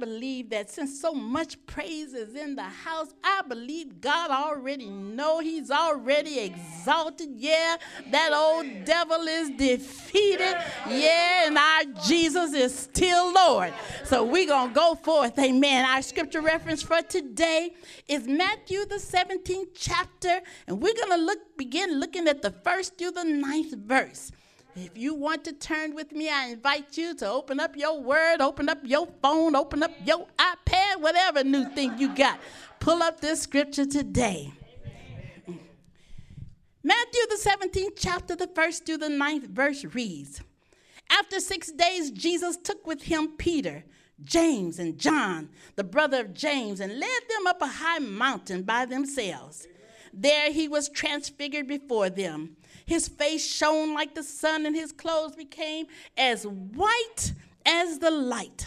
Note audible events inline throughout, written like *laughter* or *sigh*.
believe that since so much praise is in the house, I believe God already know he's already exalted. Yeah, that old devil is defeated. Yeah, and our Jesus is still Lord. So we're to go forth. Amen. Our scripture reference for today is Matthew the 17th chapter, and we're to look begin looking at the first through the ninth verse. If you want to turn with me, I invite you to open up your word, open up your phone, open up your iPad, whatever new thing you got. Pull up this scripture today. Matthew, the 17th chapter, the first through the ninth verse reads After six days, Jesus took with him Peter, James, and John, the brother of James, and led them up a high mountain by themselves. There he was transfigured before them his face shone like the sun, and his clothes became as white as the light.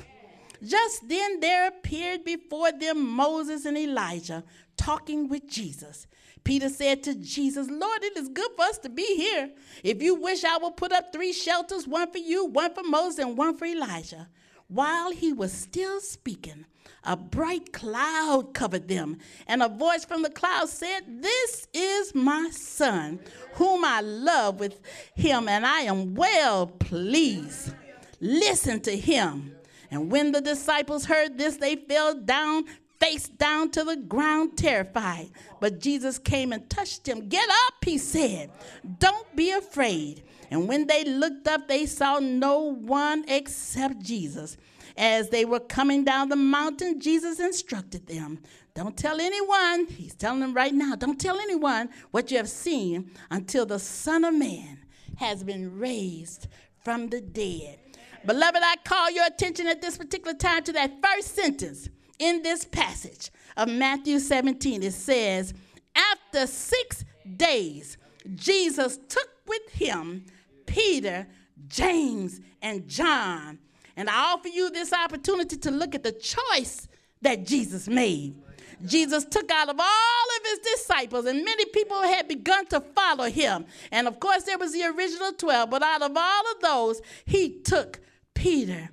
Just then there appeared before them Moses and Elijah talking with Jesus. Peter said to Jesus, Lord, it is good for us to be here. If you wish, I will put up three shelters one for you, one for Moses, and one for Elijah. While he was still speaking, a bright cloud covered them, and a voice from the cloud said, This is my son, whom I love with him, and I am well pleased. Listen to him. And when the disciples heard this, they fell down, face down to the ground, terrified. But Jesus came and touched him. Get up, he said. Don't be afraid. And when they looked up, they saw no one except Jesus. As they were coming down the mountain, Jesus instructed them Don't tell anyone, he's telling them right now, don't tell anyone what you have seen until the Son of Man has been raised from the dead. Beloved, I call your attention at this particular time to that first sentence in this passage of Matthew 17. It says, After six days, Jesus took with him Peter, James, and John and I offer you this opportunity to look at the choice that Jesus made. Jesus took out of all of his disciples, and many people had begun to follow him. And of course, there was the original 12, but out of all of those, he took Peter,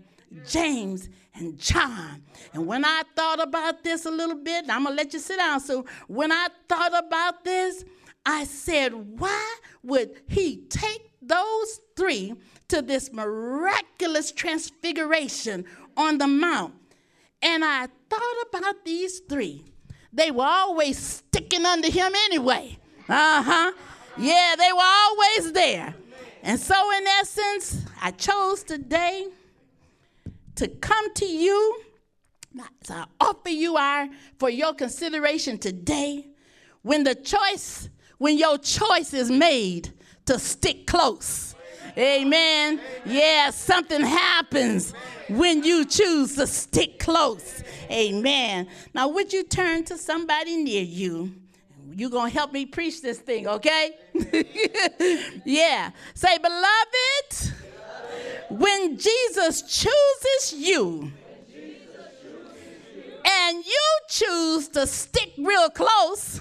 James, and John. And when I thought about this a little bit, I'm going to let you sit down. So when I thought about this, I said, why would he take those three to this miraculous transfiguration on the mount. And I thought about these three. They were always sticking under him anyway. Uh huh. Yeah, they were always there. And so, in essence, I chose today to come to you. So I offer you our for your consideration today. When the choice, when your choice is made to stick close. Amen. Yeah, something happens when you choose to stick close. Amen. Now, would you turn to somebody near you? You're going to help me preach this thing, okay? *laughs* yeah. Say, beloved, when Jesus chooses you, and you choose to stick real close,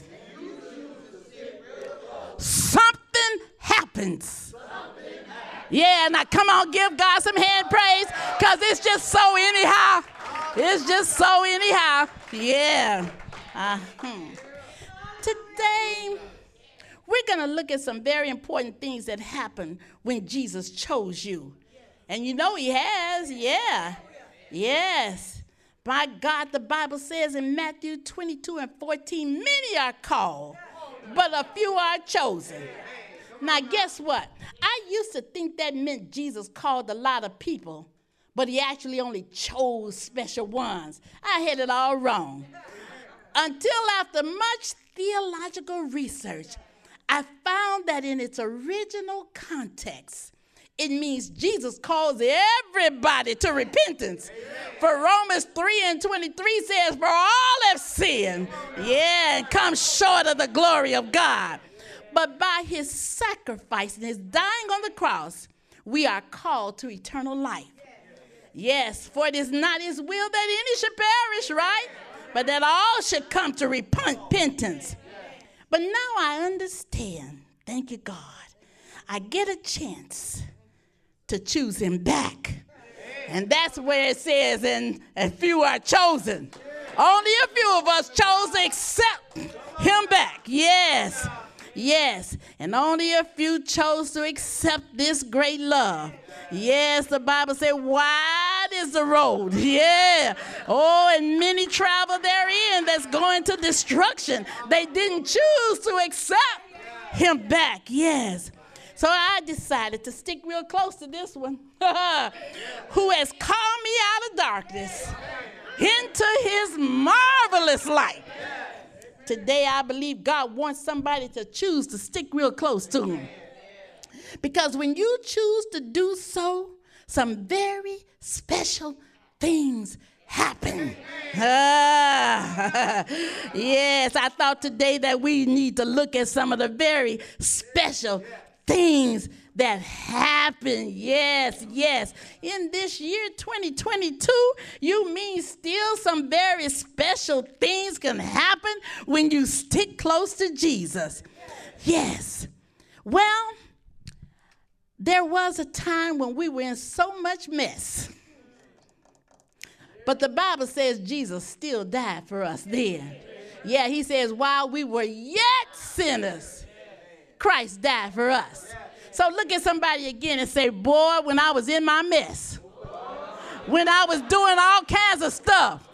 something happens. Yeah, now come on, give God some hand praise because it's just so anyhow. It's just so anyhow. Yeah. Uh, hmm. Today, we're going to look at some very important things that happened when Jesus chose you. And you know he has, yeah. Yes. By God, the Bible says in Matthew 22 and 14, many are called, but a few are chosen. Now, guess what? I used to think that meant Jesus called a lot of people, but he actually only chose special ones. I had it all wrong. Until after much theological research, I found that in its original context, it means Jesus calls everybody to repentance. For Romans 3 and 23 says, For all have sinned, yeah, and come short of the glory of God. But by his sacrifice and his dying on the cross, we are called to eternal life. Yes, for it is not his will that any should perish, right? But that all should come to repentance. But now I understand. Thank you, God. I get a chance to choose him back. And that's where it says, and a few are chosen. Only a few of us chose to accept him back. Yes. Yes. And only a few chose to accept this great love. Yes, the Bible said, wide is the road. *laughs* Yeah. Oh, and many travel therein that's going to destruction. They didn't choose to accept him back. Yes. So I decided to stick real close to this one. *laughs* Who has called me out of darkness into his marvelous light. Today, I believe God wants somebody to choose to stick real close to him. Because when you choose to do so, some very special things happen. Ah, *laughs* yes, I thought today that we need to look at some of the very special things that happened. Yes, yes. In this year 2022, you mean still some very special things can happen when you stick close to Jesus. Yes. Well, there was a time when we were in so much mess. But the Bible says Jesus still died for us then. Yeah, he says, while we were yet sinners, Christ died for us. So look at somebody again and say, Boy, when I was in my mess, when I was doing all kinds of stuff,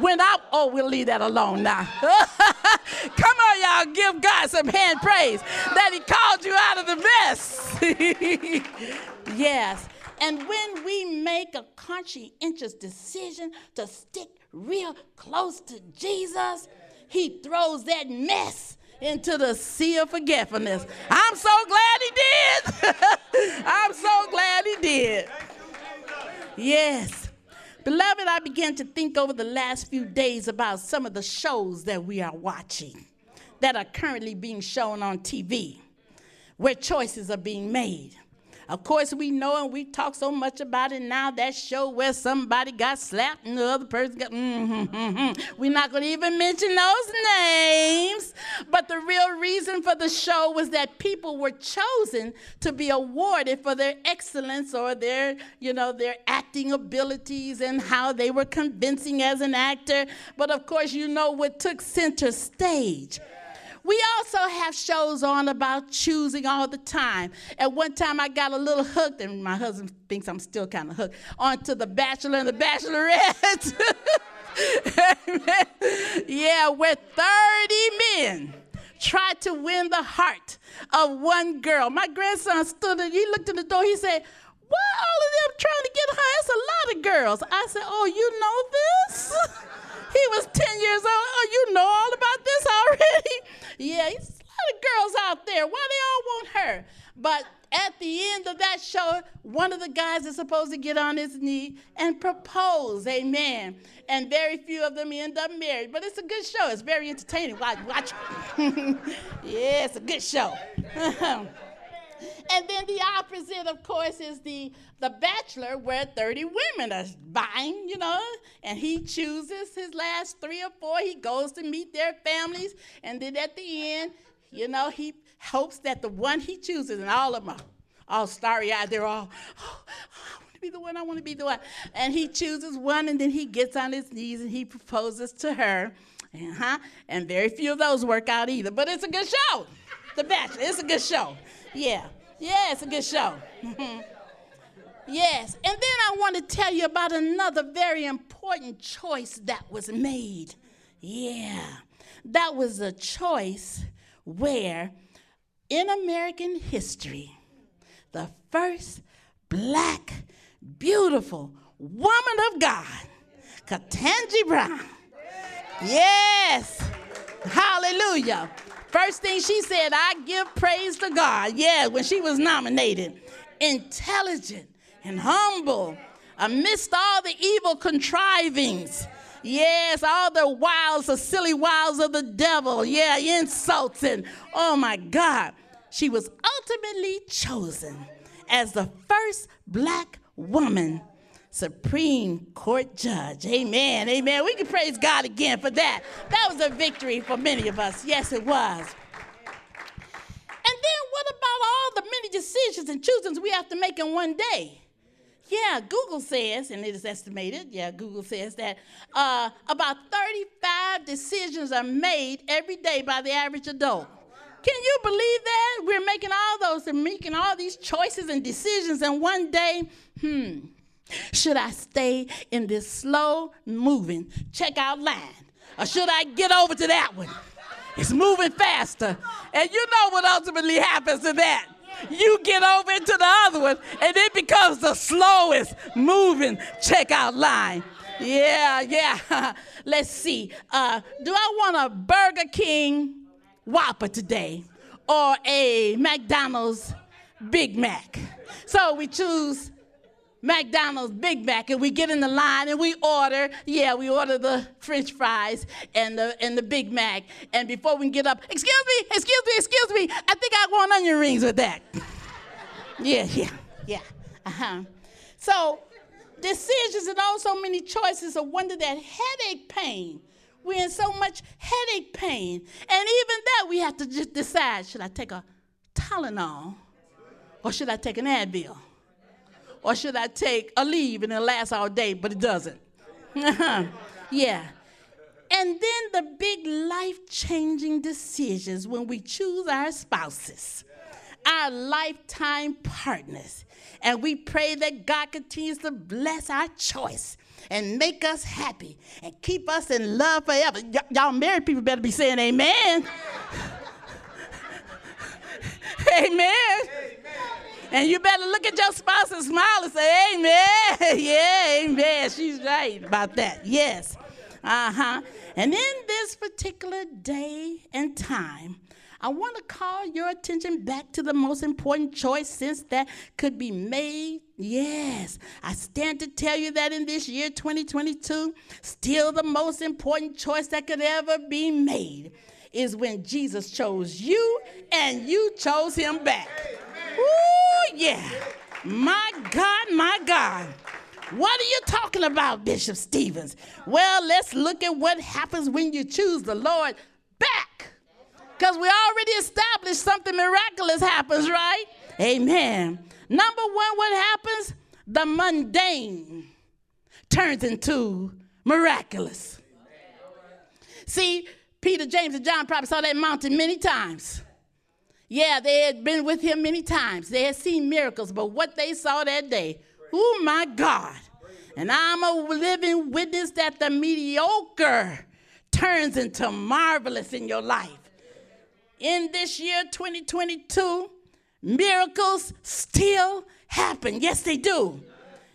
when I, oh, we'll leave that alone now. *laughs* Come on, y'all, give God some hand praise that He called you out of the mess. *laughs* yes. And when we make a conscientious decision to stick real close to Jesus, He throws that mess into the sea of forgetfulness. I'm so glad he did. *laughs* I'm so glad he did. Yes. Beloved, I began to think over the last few days about some of the shows that we are watching that are currently being shown on TV, where choices are being made. Of course, we know and we talk so much about it now. That show where somebody got slapped and the other person got. Mm-hmm, mm-hmm. We're not going to even mention those names. But the real reason for the show was that people were chosen to be awarded for their excellence or their, you know, their acting abilities and how they were convincing as an actor. But of course, you know what took center stage we also have shows on about choosing all the time. At one time, I got a little hooked, and my husband thinks I'm still kind of hooked, onto The Bachelor and The Bachelorette. *laughs* yeah, where 30 men tried to win the heart of one girl. My grandson stood and he looked in the door. He said, Why all of them trying to get her? It's a lot of girls. I said, Oh, you know this? *laughs* he was 10 years old. Oh, you know all about this already? *laughs* Yeah, there's a lot of girls out there. Why they all want her? But at the end of that show, one of the guys is supposed to get on his knee and propose. Amen. And very few of them end up married. But it's a good show. It's very entertaining. Watch, watch. *laughs* yeah, it's a good show. *laughs* And then the opposite, of course, is the, the bachelor where 30 women are buying, you know, and he chooses his last three or four. He goes to meet their families. And then at the end, you know, he hopes that the one he chooses, and all of them are all starry eyed, they're all, oh, I want to be the one, I want to be the one. And he chooses one, and then he gets on his knees and he proposes to her. Uh-huh. And very few of those work out either. But it's a good show. The Bachelor. It's a good show. Yeah. Yeah, it's a good show. *laughs* yes. And then I want to tell you about another very important choice that was made. Yeah. That was a choice where in American history, the first black, beautiful woman of God, Ketanji Brown. Yes. Hallelujah. First thing she said, I give praise to God. Yeah, when she was nominated. Intelligent and humble amidst all the evil contrivings. Yes, all the wiles, the silly wiles of the devil. Yeah, insults and oh my God. She was ultimately chosen as the first black woman Supreme Court judge. Amen. Amen. We can praise God again for that. That was a victory for many of us. Yes, it was. And then what about all the many decisions and choosings we have to make in one day? Yeah, Google says, and it is estimated, yeah, Google says that uh, about 35 decisions are made every day by the average adult. Can you believe that? We're making all those and making all these choices and decisions, and one day, hmm, should I stay in this slow moving checkout line? Or should I get over to that one? It's moving faster. And you know what ultimately happens to that. You get over into the other one, and it becomes the slowest moving checkout line. Yeah, yeah. *laughs* Let's see. Uh, do I want a Burger King Whopper today or a McDonald's Big Mac? So we choose McDonald's Big Mac and we get in the line and we order, yeah, we order the French fries and the and the Big Mac. And before we can get up, excuse me, excuse me, excuse me, I think I want onion rings with that. *laughs* yeah, yeah, yeah. Uh-huh. So decisions and also many choices are wonder that headache pain. We're in so much headache pain. And even that we have to just decide, should I take a Tylenol or should I take an Advil? Or should I take Aleve and it lasts all day, but it doesn't? *laughs* yeah. And then the big life changing decisions when we choose our spouses, our lifetime partners. And we pray that God continues to bless our choice and make us happy and keep us in love forever. Y- y'all married people better be saying amen. *laughs* amen. amen. And you better look at your spouse and smile and say, Amen. *laughs* yeah, amen. She's right about that. Yes. Uh huh. And in this particular day and time, I want to call your attention back to the most important choice since that could be made. Yes, I stand to tell you that in this year 2022, still the most important choice that could ever be made is when Jesus chose you and you chose him back. Ooh, yeah. My God, my God. What are you talking about, Bishop Stevens? Well, let's look at what happens when you choose the Lord back. Because we already established something miraculous happens, right? Amen. Number one, what happens? The mundane turns into miraculous. See, Peter, James, and John probably saw that mountain many times. Yeah, they had been with him many times. They had seen miracles, but what they saw that day, oh my God. And I'm a living witness that the mediocre turns into marvelous in your life. In this year, 2022, miracles still happen. Yes, they do.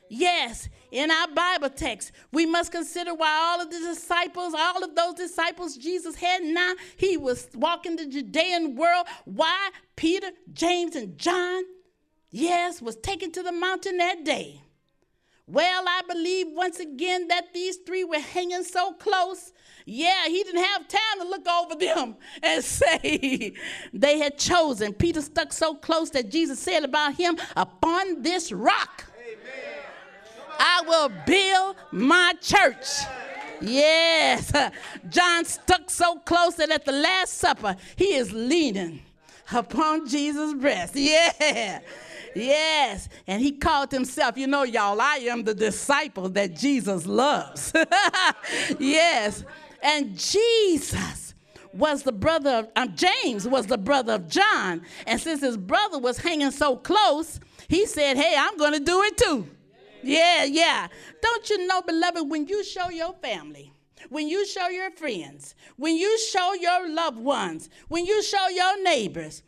Yes, in our Bible text, we must consider why all of the disciples, all of those disciples Jesus had now, he was walking the Judean world. Why Peter, James, and John, yes, was taken to the mountain that day. Well, I believe once again that these three were hanging so close. Yeah, he didn't have time to look over them *laughs* and say they had chosen. Peter stuck so close that Jesus said about him, Upon this rock I will build my church. Yes. John stuck so close that at the Last Supper, he is leaning upon Jesus' breast. Yeah. Yes. And he called himself, you know, y'all, I am the disciple that Jesus loves. *laughs* yes. And Jesus was the brother of, um, James was the brother of John. And since his brother was hanging so close, he said, hey, I'm going to do it too. Yeah, yeah. Don't you know, beloved, when you show your family, when you show your friends, when you show your loved ones, when you show your neighbors,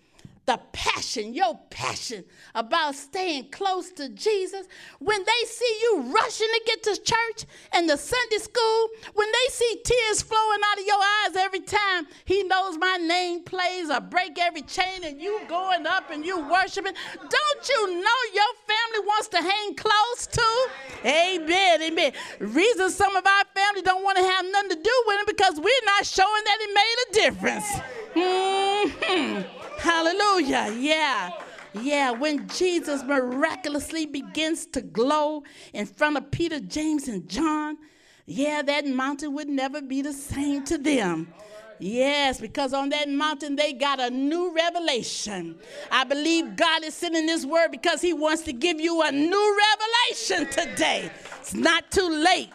the passion, your passion about staying close to Jesus, when they see you rushing to get to church and the Sunday school, when they see tears flowing out of your eyes every time he knows my name plays or break every chain and you going up and you worshiping, don't you know your family wants to hang close to? Amen, amen. Reason some of our family don't want to have nothing to do with him because we're not showing that it made a difference. Mm-hmm. Hallelujah. Yeah. Yeah, when Jesus miraculously begins to glow in front of Peter, James, and John, yeah, that mountain would never be the same to them. Yes, because on that mountain they got a new revelation. I believe God is sending this word because He wants to give you a new revelation today. It's not too late.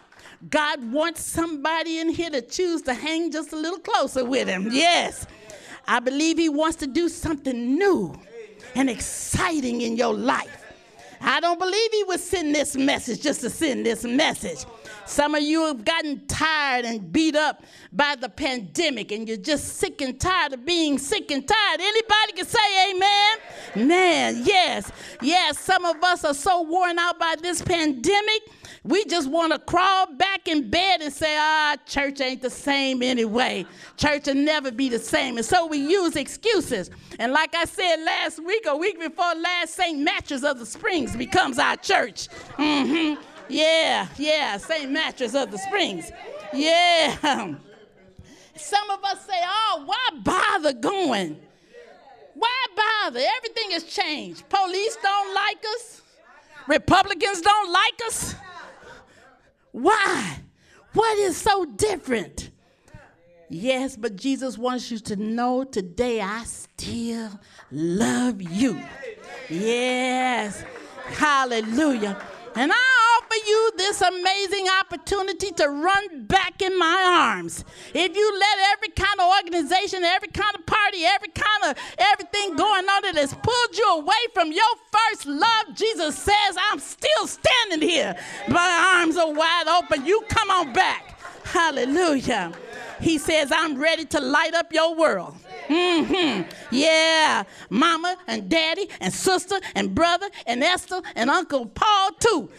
God wants somebody in here to choose to hang just a little closer with Him. Yes. I believe He wants to do something new and exciting in your life. I don't believe He would send this message just to send this message. Some of you have gotten tired and beat up by the pandemic, and you're just sick and tired of being sick and tired. Anybody can say amen? Man, yes. Yes, some of us are so worn out by this pandemic. We just want to crawl back in bed and say, ah, church ain't the same anyway. Church will never be the same. And so we use excuses. And like I said last week, a week before last, St. Mattress of the Springs becomes our church. Mm-hmm. Yeah, yeah, St. Mattress of the Springs. Yeah. *laughs* Some of us say, oh, why bother going? Why bother? Everything has changed. Police don't like us. Republicans don't like us. Why? What is so different? Yes, but Jesus wants you to know today I still love you. Yes. Hallelujah. And I offer you this amazing opportunity to run back in my arms. If you let every kind of organization, every kind of party, every kind of everything going on that has pulled you away from your first love, Jesus says, I'm still standing here. My arms are wide open. You come on back. Hallelujah. He says, I'm ready to light up your world. Mm-hmm. Yeah. Mama and daddy and sister and brother and Esther and Uncle Paul too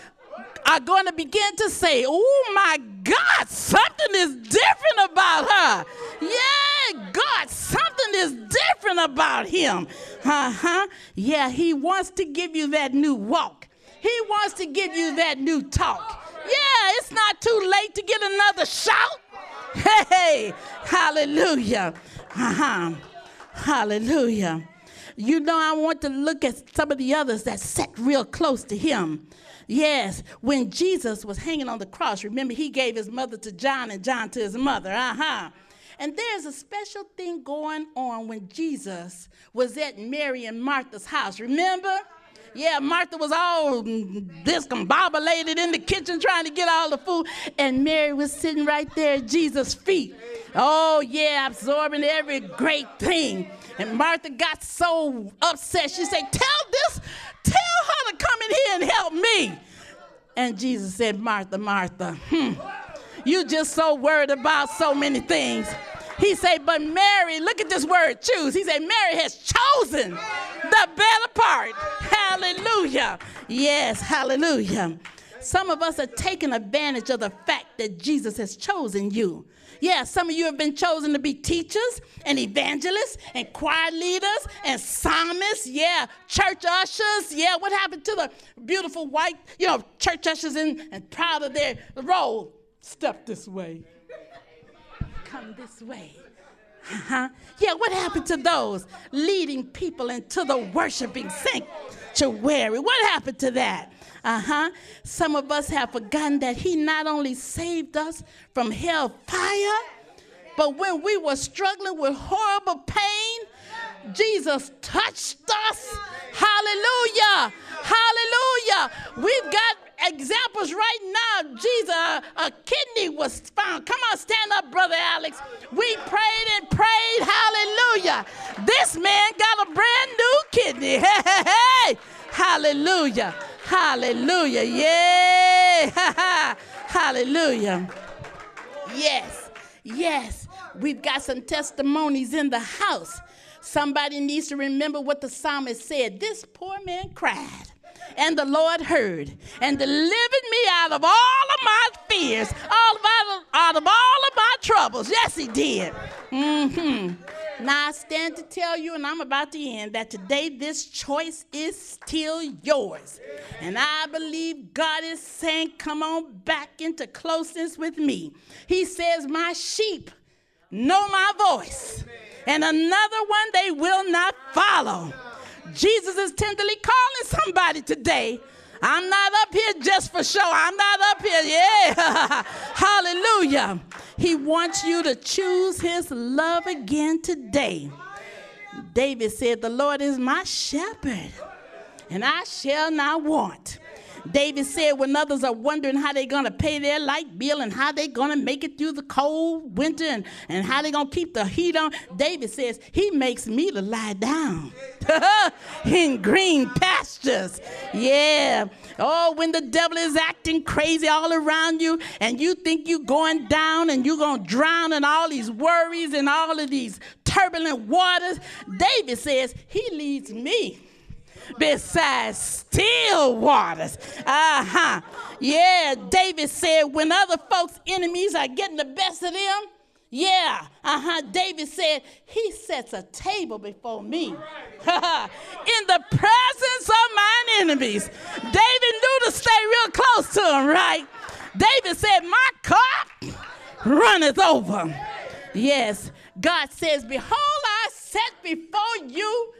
are going to begin to say, Oh my God, something is different about her. Yeah, God, something is different about him. Uh huh. Yeah, he wants to give you that new walk, he wants to give you that new talk. Yeah, it's not too late to get another shout. Hey, hallelujah. Uh-huh. Hallelujah. You know, I want to look at some of the others that sat real close to him. Yes, when Jesus was hanging on the cross, remember he gave his mother to John and John to his mother. Uh huh. And there's a special thing going on when Jesus was at Mary and Martha's house. Remember? Yeah, Martha was all discombobulated in the kitchen trying to get all the food. And Mary was sitting right there at Jesus' feet. Oh, yeah, absorbing every great thing. And Martha got so upset. She said, Tell this, tell her to come in here and help me. And Jesus said, Martha, Martha, hmm, you just so worried about so many things. He said, but Mary, look at this word, choose. He said, Mary has chosen the better part. Hallelujah. Yes, hallelujah. Some of us are taking advantage of the fact that Jesus has chosen you. Yeah, some of you have been chosen to be teachers and evangelists and choir leaders and psalmists. Yeah, church ushers. Yeah, what happened to the beautiful white, you know, church ushers in, and proud of their role? Step this way come this way. Uh-huh. Yeah, what happened to those leading people into the worshiping sanctuary? What happened to that? Uh huh. Some of us have forgotten that He not only saved us from hell fire, but when we were struggling with horrible pain, Jesus touched us. Hallelujah. Hallelujah. We've got examples right now. Jesus, a, kidney was found. Come on, stand up, Brother Alex. We prayed and prayed. Hallelujah. This man got a brand new kidney. *laughs* Hey, hey, hey. Hallelujah. Hallelujah. Yeah. *laughs* Hallelujah. Yes. Yes. We've got some testimonies in the house. Somebody needs to remember what the psalmist said. This poor man cried and the Lord heard and delivered me out of all of my fears, all of, out of all of my troubles. Yes, He did. Mm-hmm. Now I stand to tell you, and I'm about to end, that today this choice is still yours. And I believe God is saying, Come on back into closeness with me. He says, My sheep know my voice, and another one they will not follow. Jesus is tenderly calling somebody today. I'm not up here just for show. I'm not up here, yeah. *laughs* Hallelujah. He wants you to choose his love again today. David said, The Lord is my shepherd, and I shall not want. David said when others are wondering how they're going to pay their light bill and how they're going to make it through the cold winter and, and how they're going to keep the heat on, David says, He makes me to lie down *laughs* in green pastures. Yeah. Oh, when the devil is acting crazy all around you and you think you're going down and you're going to drown in all these worries and all of these turbulent waters, David says, He leads me beside still waters. Uh huh. Yeah, David said, when other folks' enemies are getting the best of them, yeah, uh huh. David said, He sets a table before me *laughs* in the presence of mine enemies. David knew to stay real close to him, right? David said, My cup runneth over. Yes, God says, Behold, I set before you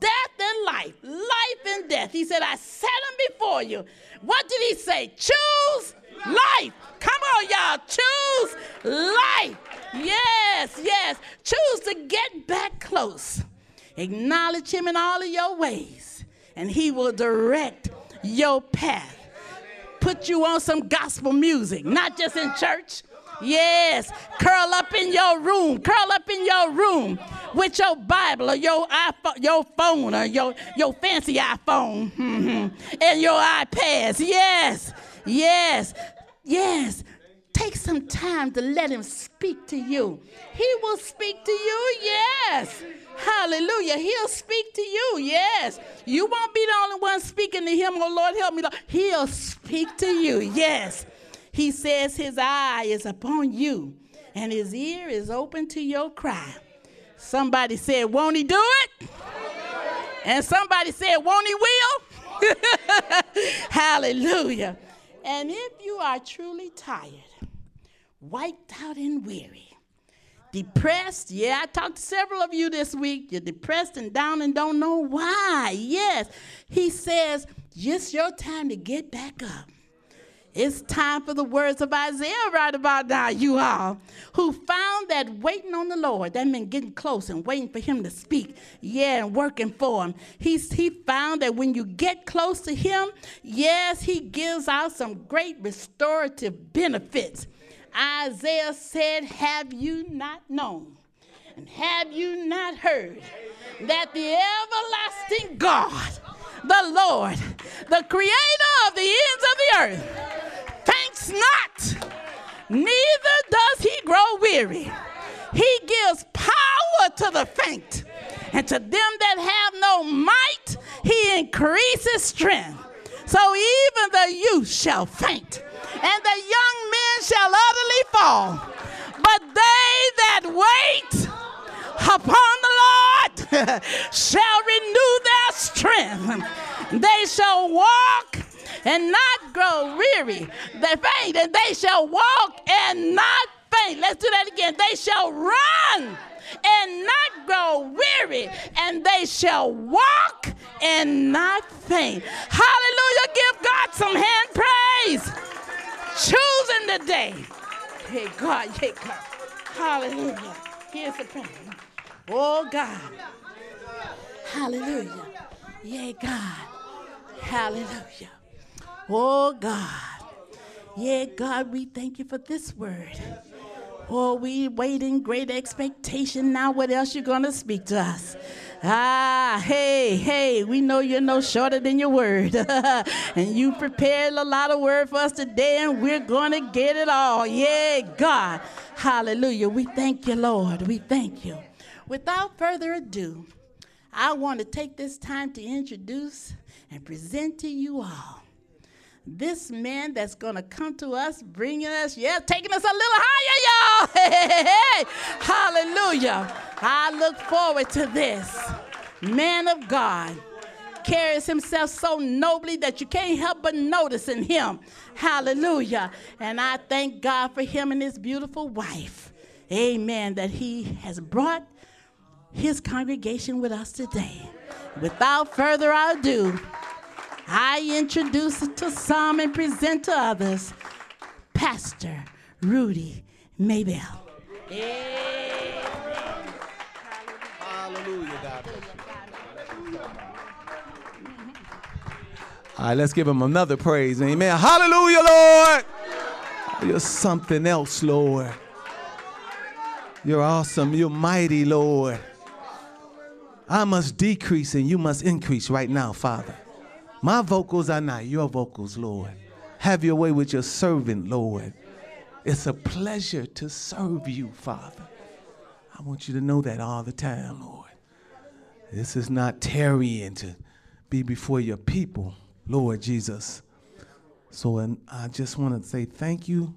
death and life, life and death. He said, I set them before you. What did he say? Choose life. Come on, y'all. Choose life. Yes, yes. Choose to get back close. Acknowledge him in all of your ways, and he will direct your path. Put you on some gospel music, not just in church. Yes, curl up in your room, curl up in your room with your Bible or your iPhone, your phone or your, your fancy iPhone mm-hmm, and your iPads. Yes, yes, yes. Take some time to let him speak to you. He will speak to you, yes. Hallelujah. He'll speak to you, yes. You won't be the only one speaking to him. Oh, Lord, help me. He'll speak to you, yes. He says his eye is upon you and his ear is open to your cry. Somebody said, Won't he do it? And somebody said, Won't he will? *laughs* Hallelujah. And if you are truly tired, wiped out and weary, depressed, yeah, I talked to several of you this week. You're depressed and down and don't know why. Yes, he says, just your time to get back up. It's time for the words of Isaiah right about now, you all, who found that waiting on the Lord, that meant getting close and waiting for him to speak, yeah, and working for him. He's, he found that when you get close to him, yes, he gives out some great restorative benefits. Isaiah said, Have you not known? And have you not heard that the everlasting God, the Lord, the creator of the ends of the earth, faints not, neither does he grow weary. He gives power to the faint, and to them that have no might, he increases strength. So even the youth shall faint, and the young men shall utterly fall. But they that wait upon the Lord shall renew their strength. They shall walk and not grow weary. They faint and they shall walk and not faint. Let's do that again. They shall run and not grow weary, and they shall walk and not faint. Hallelujah. Give God some hand praise. Choosing the day. Hey, God, hey, God. Hallelujah. Here's the prayer. Oh, God. Hallelujah. Yeah, God. Hallelujah. Oh God. Yeah, God, we thank you for this word. Oh, we wait in great expectation now. What else you gonna speak to us? Ah, hey, hey, we know you're no shorter than your word. *laughs* and you prepared a lot of word for us today, and we're gonna get it all. Yeah, God. Hallelujah. We thank you, Lord. We thank you. Without further ado, I want to take this time to introduce and present to you all this man that's going to come to us, bringing us, yeah, taking us a little higher, y'all. *laughs* Hey. Hallelujah. I look forward to this. Man of God carries himself so nobly that you can't help but notice in him. Hallelujah. And I thank God for him and his beautiful wife. Amen. That he has brought his congregation with us today. Without further ado, I introduce to some and present to others Pastor Rudy Maybell. Hallelujah, God. All right, let's give him another praise. Amen. Hallelujah, Lord. You're something else, Lord. You're awesome. You're mighty, Lord. I must decrease and you must increase right now, Father. My vocals are not your vocals, Lord. Have your way with your servant, Lord. It's a pleasure to serve you, Father. I want you to know that all the time, Lord. This is not tarrying to be before your people, Lord Jesus. So and I just want to say thank you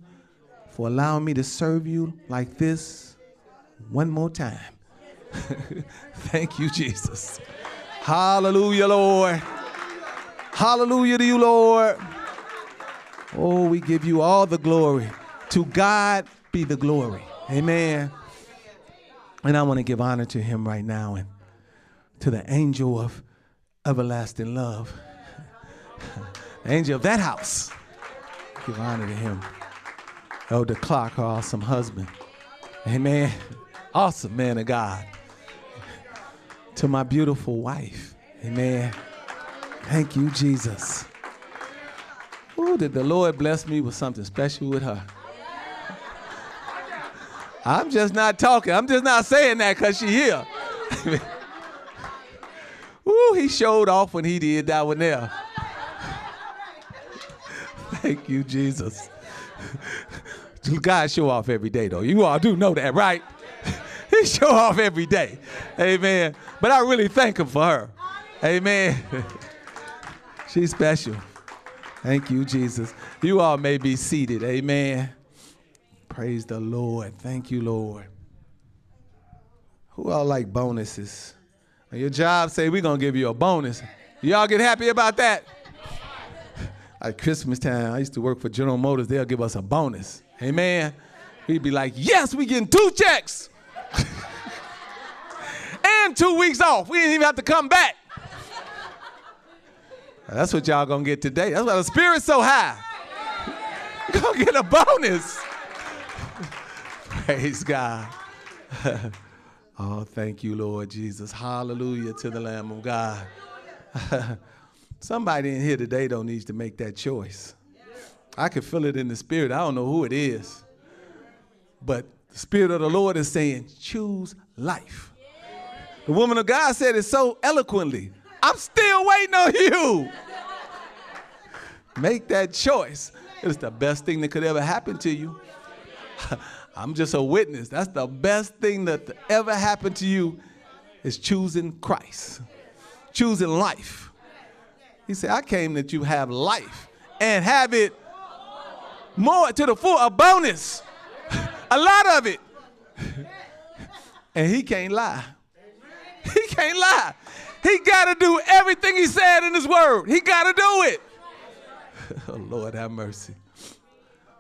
for allowing me to serve you like this one more time. *laughs* thank you, Jesus. Hallelujah, Lord. Hallelujah to you, Lord. Oh, we give you all the glory. To God be the glory. Amen. And I want to give honor to him right now and to the angel of everlasting love, *laughs* angel of that house. Give honor to him. Elder Clark, our awesome husband. Amen. Awesome man of God. To my beautiful wife. Amen. Thank you, Jesus. Ooh, did the Lord bless me with something special with her? I'm just not talking. I'm just not saying that because she here. *laughs* Ooh, he showed off when he did that one there. Thank you, Jesus. *laughs* God show off every day, though. You all do know that, right? *laughs* show off every day. Amen. But I really thank him for her. Amen. *laughs* She's special. Thank you, Jesus. You all may be seated. Amen. Praise the Lord. Thank you, Lord. Who all like bonuses? your job say we're gonna give you a bonus. Y'all get happy about that? *laughs* At Christmas time, I used to work for General Motors. They'll give us a bonus. Amen. We'd be like, yes, we getting two checks. And two weeks off. We didn't even have to come back. That's what y'all gonna get today. That's why the spirit's so high. You're *laughs* gonna get a bonus. *laughs* Praise God. *laughs* oh, thank you, Lord Jesus. Hallelujah to the Lamb of God. Somebody in here today don't need to make that choice. I can feel it in the spirit. I don't know who it is. But the spirit of the Lord is saying, choose life. The woman of God said it so eloquently. I'm still waiting on you. Make that choice. It's the best thing that could ever happen to you. *laughs* I'm just a witness. That's the best thing that ever happened to you is choosing Christ, choosing life. He said, I came that you have life and have it more to the full, a bonus, a lot of it. *laughs* and he can't lie. *laughs* He can't lie. He got to do everything he said in his word. He got to do it. *laughs* oh, Lord, have mercy.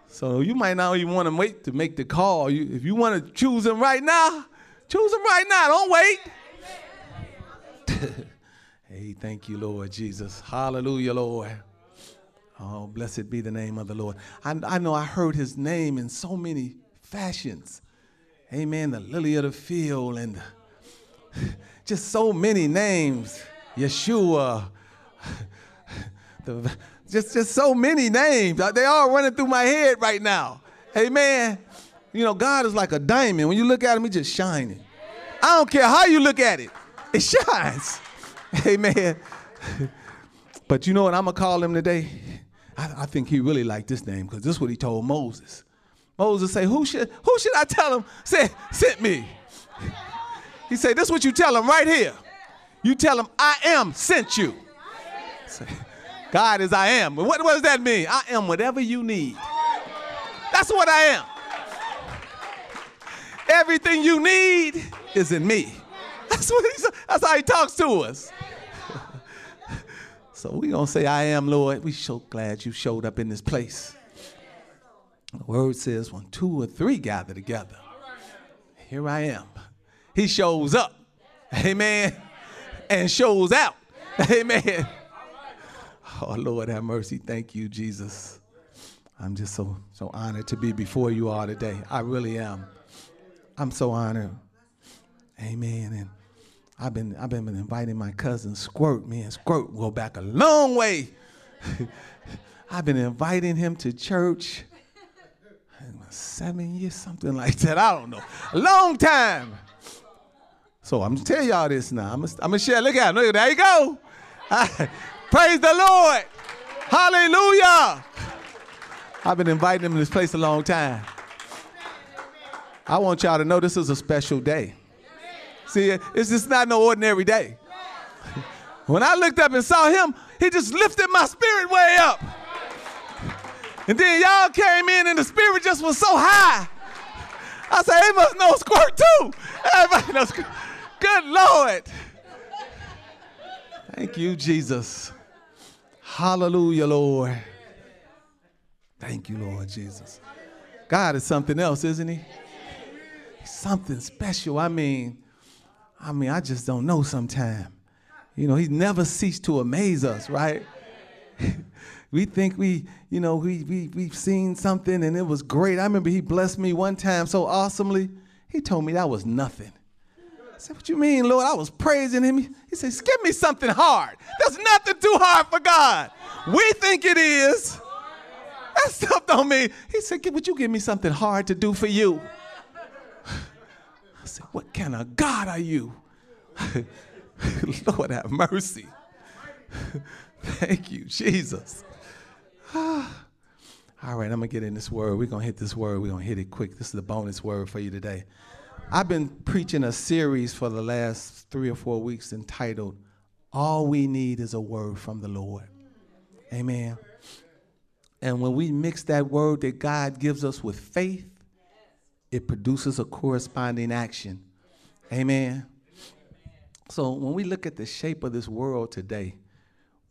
So you might not even want to wait to make the call. You, if you want to choose him right now, choose him right now. Don't wait. hey, thank you, Lord Jesus. Hallelujah, Lord. Oh, blessed be the name of the Lord. I, I know I heard his name in so many fashions. Amen. The lily of the field and *laughs* just so many names. Yeshua. *laughs* The, just, just so many names. Uh, they all running through my head right now. Amen. You know, God is like a diamond. When you look at him, he's just shining. I don't care how you look at it, it *laughs* shines. Amen. But you know what I'm going to call him today? I, I think he really liked this name because this is what he told Moses. Moses say, who should, who should I tell him say, sent me? He said, this is what you tell him right here. You tell him, I am sent you. God is I am. What, what does that mean? I am whatever you need. That's what I am. Everything you need is in me. That's what he's, that's how he talks to us. *laughs* so we gonna say, I am, Lord. We so glad you showed up in this place. The word says, when two or three gather together, here I am. He shows up, amen, and shows out, amen. Oh, Lord, have mercy. Thank you, Jesus. I'm just so so honored to be before you all today. I really am. I'm so honored. Amen. And I've been I've been inviting my cousin Squirt. Me and Squirt go back a long way. *laughs* I've been inviting him to church. Seven years, something like that. I don't know. Long time. So I'm gonna tell y'all this now. I'm gonna, share. Look at there you go. Praise the Lord. Hallelujah. I've been inviting him to this place a long time. I want y'all to know this is a special day. See, it's just not no ordinary day. *laughs* When I looked up and saw him, he just lifted my spirit way up. And then y'all came in and the spirit just was so high. I said, they must know squirt too. Everybody knows. Good Lord. Thank you, Jesus. Hallelujah, Lord. Thank you, Lord Jesus. God is something else, isn't he? He's something special. I mean, I mean, I just don't know sometimes. You know, he's never ceased to amaze us, right? We think we, you know, we, we, we've seen something and it was great. I remember he blessed me one time so awesomely. He told me that was nothing. I said, What you mean, Lord? I was praising him. He said, Give me something hard. There's nothing too hard for God. We think it is. That stuff don't mean. He said, Would you give me something hard to do for you? I said, What kind of God are you? *laughs* Lord have mercy. *laughs* Thank you, Jesus. *sighs* All right, I'm to get in this word. We're to hit this word. We're to hit it quick. This is the bonus word for you today. I've been preaching a series for the last three or four weeks entitled, All We Need is a Word from the Lord. Amen. And when we mix that word that God gives us with faith, it produces a corresponding action. Amen. So when we look at the shape of this world today,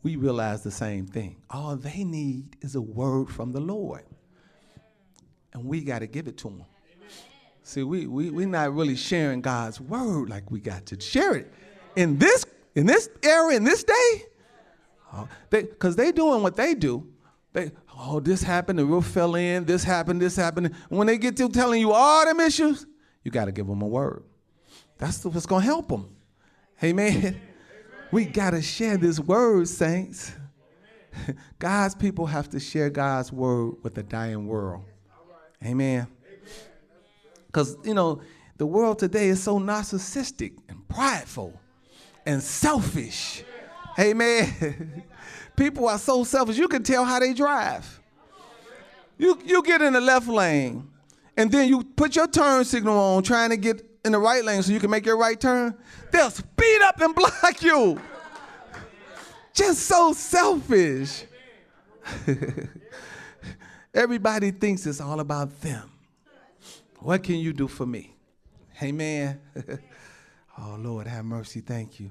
we realize the same thing. All they need is a word from the Lord. And we got to give it to them. See, we, we, we're not really sharing God's word like we got to share it. In this, in this era, in this day, because uh, they, they doing what they do. They, oh, this happened, the roof fell in, this happened, this happened. when they get to telling you all them issues, you got to give them a word. That's what's going to help them. Amen. *laughs* We got to share this word, saints. *laughs* God's people have to share God's word with the dying world. Amen. Because, you know, the world today is so narcissistic and prideful and selfish. Amen. *laughs* People are so selfish. You can tell how they drive. You, you get in the left lane, and then you put your turn signal on trying to get in the right lane so you can make your right turn. They'll speed up and *laughs* block you. Just so selfish. *laughs* Everybody thinks it's all about them. What can you do for me? Amen. *laughs* oh, Lord, have mercy. Thank you.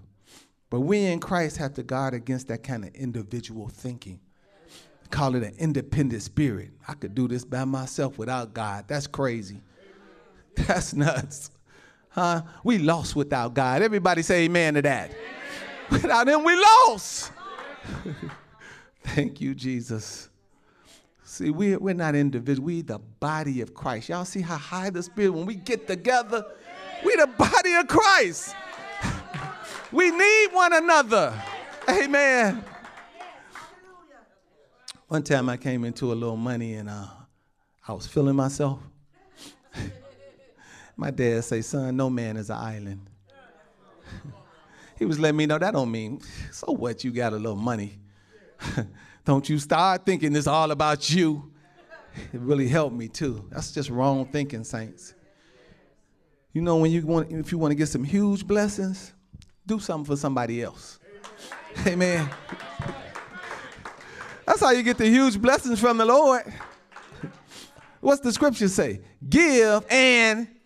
But we in Christ have to guard against that kind of individual thinking. Call it an independent spirit. I could do this by myself without God. That's crazy. That's nuts. Huh? We lost without God. Everybody say amen to that. Amen. *laughs* Without him, we lost. *laughs* Thank you, Jesus. See, we, we're not individuals. We the body of Christ. Y'all see how high the spirit, when we get together, we the body of Christ. *laughs* we need one another. Amen. One time I came into a little money and uh, I was feeling myself. My dad say, son, no man is an island. *laughs* he was letting me know that don't mean, so what, you got a little money. *laughs* don't you start thinking it's all about you. It really helped me too. That's just wrong thinking, saints. You know, when you want, if you want to get some huge blessings, do something for somebody else. Amen. That's how you get the huge blessings from the Lord. What's the scripture say? Give and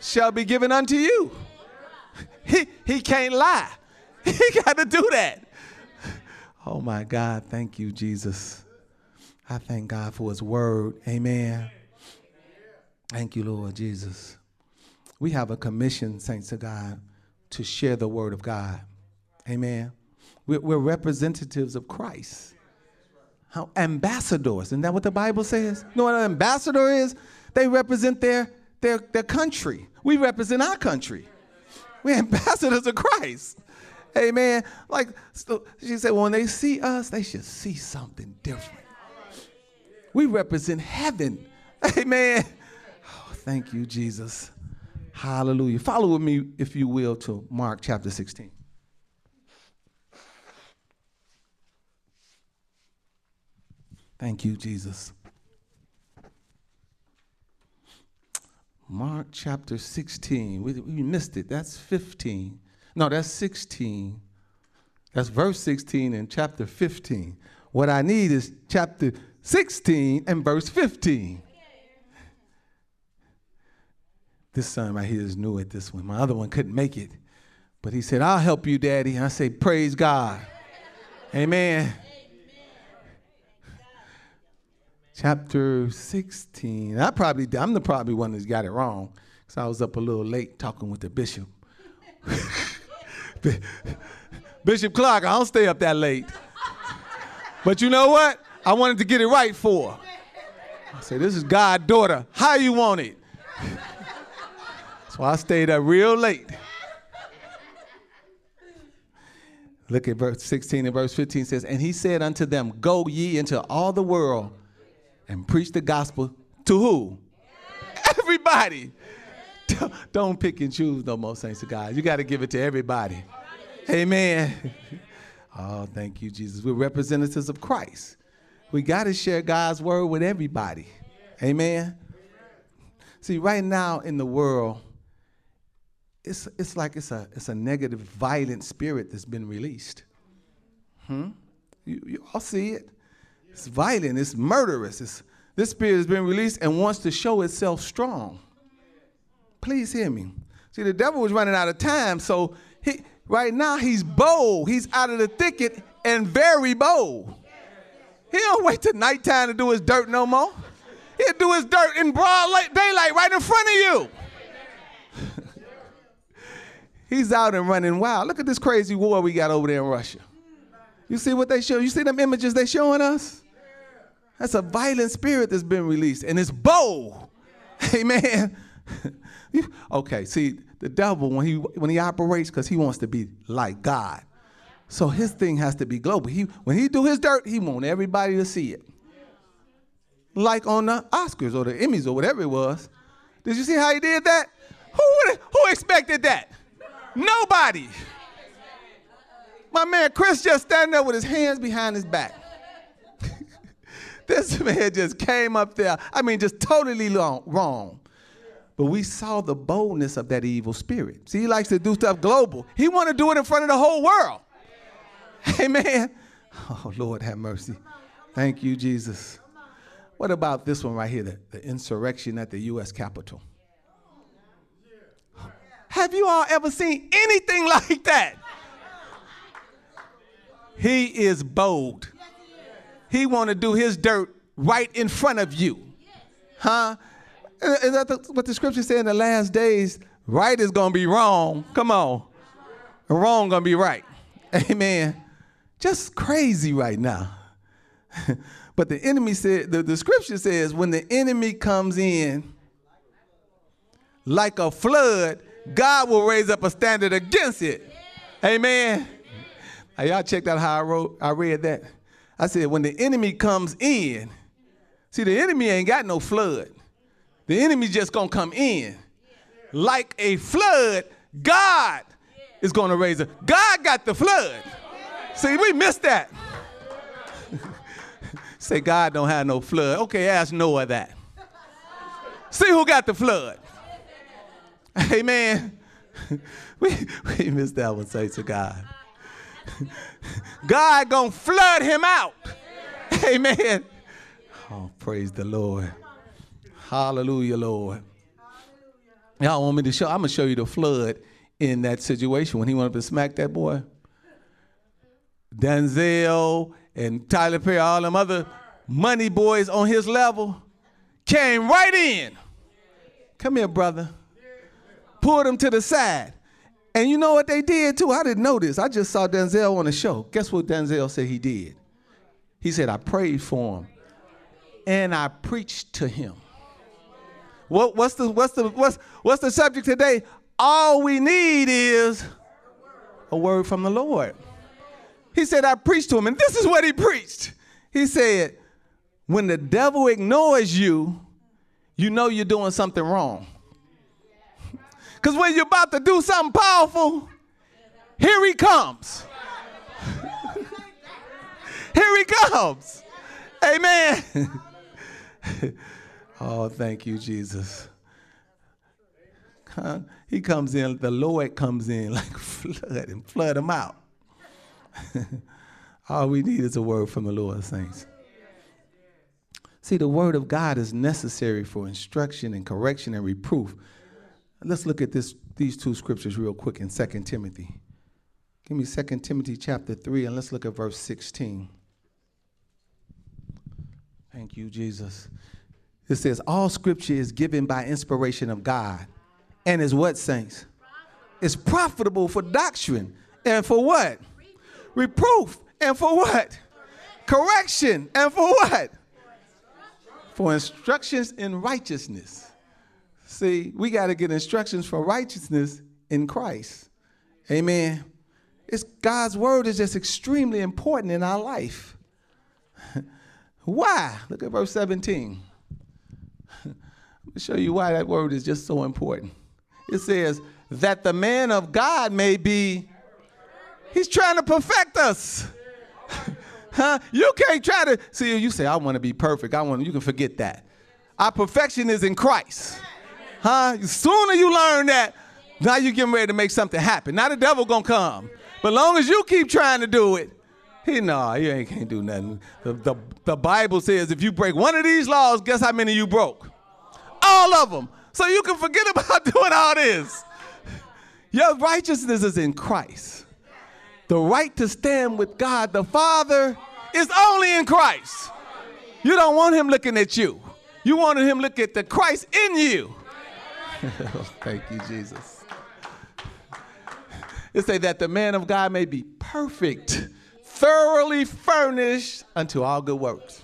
shall be given unto you. He, he can't lie. *laughs* He got to do that. Oh my God. Thank you, Jesus. I thank God for his word. Amen. Thank you, Lord Jesus. We have a commission, saints of God, to share the word of God. Amen. We're, we're representatives of Christ. How ambassadors. Isn't that what the Bible says? You know what an ambassador is? They represent their, their, their country. We represent our country. We're ambassadors of Christ. Amen. Like so she said, when they see us, they should see something different. We represent heaven. Amen. Oh, thank you, Jesus. Hallelujah. Follow with me, if you will, to Mark chapter 16. Thank you, Jesus. Mark chapter 16. We, we missed it. That's 15. No, that's 16. That's verse 16 and chapter 15. What I need is chapter 16 and verse 15. This son right here is new at this one. My other one couldn't make it. But he said, I'll help you, Daddy. And I say, Praise God. Amen. Chapter 16. I probably, I'm the probably one that's got it wrong because I was up a little late talking with the bishop. *laughs* bishop Clark, I don't stay up that late. But you know what? I wanted to get it right for. I said, This is God's daughter. How you want it? *laughs* so I stayed up real late. Look at verse 16 and verse 15 says, And he said unto them, Go ye into all the world and preach the gospel to who? Everybody. Don't pick and choose no more, saints of God. You got to give it to everybody. Amen. *laughs* Oh, thank you, Jesus. We're representatives of Christ. We got to share God's word with everybody. Amen. See, right now in the world, it's, it's like it's a, it's a negative, violent spirit that's been released. Hmm? You, you all see it? It's violent, it's murderous. It's, this spirit has been released and wants to show itself strong. Please hear me. See, the devil was running out of time, so he, right now he's bold. He's out of the thicket and very bold. He don't wait till nighttime to do his dirt no more. He'll do his dirt in broad light, daylight right in front of you. *laughs* he's out and running wild. Look at this crazy war we got over there in Russia. You see what they show? You see them images they showing us? That's a violent spirit that's been released, and it's bold. *laughs* Amen. *laughs* okay, see, the devil when he when he operates because he wants to be like God. So his thing has to be global. He when he do his dirt, he want everybody to see it. Like on the Oscars or the Emmys or whatever it was. Did you see how he did that? Who who expected that? Nobody. My man Chris just standing there with his hands behind his back. This *laughs* man just came up there. I mean, just totally wrong. But we saw the boldness of that evil spirit. See, he likes to do stuff global. He want to do it in front of the whole world. *laughs* Amen. Oh, Lord, have mercy. Thank you, Jesus. What about this one right here, the, the insurrection at the U.S. Capitol? Have you all ever seen anything *laughs* like that? He is bold. He want to do his dirt right in front of you. Huh? Is that what the scripture said in the last days? Right is going to be wrong. Come on. wrong going to be right. *laughs* Amen. Just crazy right now. *laughs* but the enemy said, the, the scripture says, when the enemy comes in like a flood, God will raise up a standard against it. Amen. Now, y'all checked out how I wrote, I read that. I said, when the enemy comes in, see, the enemy ain't got no flood. The enemy just gonna come in. Like a flood, God is gonna raise it. God got the flood. See, we missed that. *laughs* Say God don't have no flood. Okay, ask Noah that. See who got the flood. Amen. *laughs* we, we missed that one, say to God. *laughs* God gonna flood him out. *laughs* Amen. Oh, praise the Lord. Hallelujah, Lord. Y'all want me to show? I'm gonna show you the flood in that situation when he went up and smacked that boy. Denzel and Tyler Perry, all them other money boys on his level, came right in. Come here, brother. Pulled him to the side. And you know what they did too? I didn't know this. I just saw Denzel on the show. Guess what Denzel said he did? He said, I prayed for him and I preached to him. What, what's, the, what's, the, what's, what's the subject today? All we need is a word from the Lord. He said, I preached to him, and this is what he preached. He said, When the devil ignores you, you know you're doing something wrong. Because when you're about to do something powerful, here he comes. *laughs* here he comes. Amen. *laughs* oh, thank you, Jesus. He comes in, the Lord comes in *laughs* like flood and flood him out. All we need is a word from the Lord, saints. See, the word of God is necessary for instruction and correction and reproof. Let's look at this, these two scriptures real quick in 2 Timothy. Give me 2 Timothy chapter 3, and let's look at verse 16. Thank you, Jesus. It says, All scripture is given by inspiration of God. And is what, saints? It's profitable for doctrine. And for what? Reproof. And for what? Correction. And for what? For instructions in righteousness. See, we got to get instructions for righteousness in Christ. Amen. It's God's word is just extremely important in our life. *laughs* why? Look at verse 17. *laughs* Let me show you why that word is just so important. It says, that the man of God may be, he's trying to perfect us. *laughs* huh? You can't try to see you say, I want to be perfect. I want you can forget that. Our perfection is in Christ. Huh? Sooner you learn that, now you're getting ready to make something happen. Now the devil gonna come. But long as you keep trying to do it, he no, you ain't can't do nothing. The, the, the Bible says if you break one of these laws, guess how many you broke? All of them. So you can forget *laughs* about doing all this. Your righteousness is in Christ. The right to stand with God the Father is only in Christ. You don't want him looking at you. You want him look at the Christ in you. *laughs* Oh, thank you, Jesus. It say that the man of God may be perfect, thoroughly furnished unto all good works.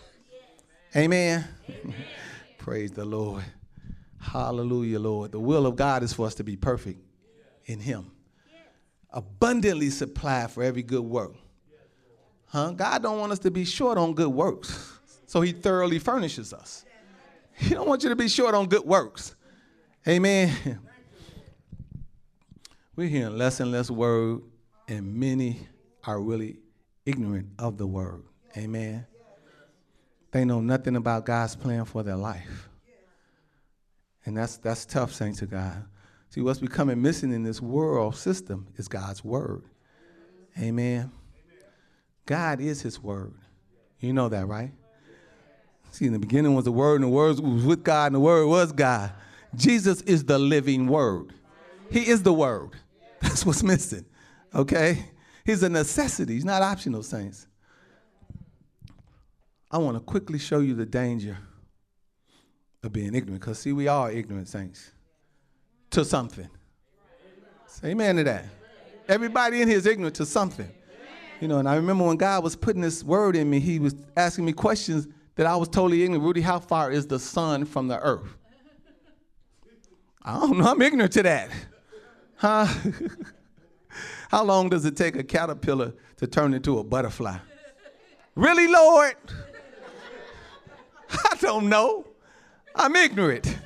Amen. *laughs* Praise the Lord. Hallelujah, Lord. The will of God is for us to be perfect in Him, abundantly supplied for every good work. Huh? God don't want us to be short on good works, so He thoroughly furnishes us. He don't want you to be short on good works. Amen. *laughs* We're hearing less and less word, and many are really ignorant of the word. Amen. They know nothing about God's plan for their life. And that's that's tough, saints to God. See, what's becoming missing in this world system is God's word. Amen. God is his word. You know that, right? See, in the beginning was the word, and the word was with God, and the word was God. Jesus is the living word. He is the word. *laughs* That's what's missing. Okay? He's a necessity. He's not optional, saints. I want to quickly show you the danger of being ignorant. Because, see, we are ignorant, saints, to something. Say amen to that. Everybody in here is ignorant to something. You know, and I remember when God was putting this word in me, he was asking me questions that I was totally ignorant. Rudy, how far is the sun from the earth? I don't know. I'm ignorant to that. Huh? *laughs* how long does it take a caterpillar to turn into a butterfly? Really, Lord? *laughs* I don't know. I'm ignorant.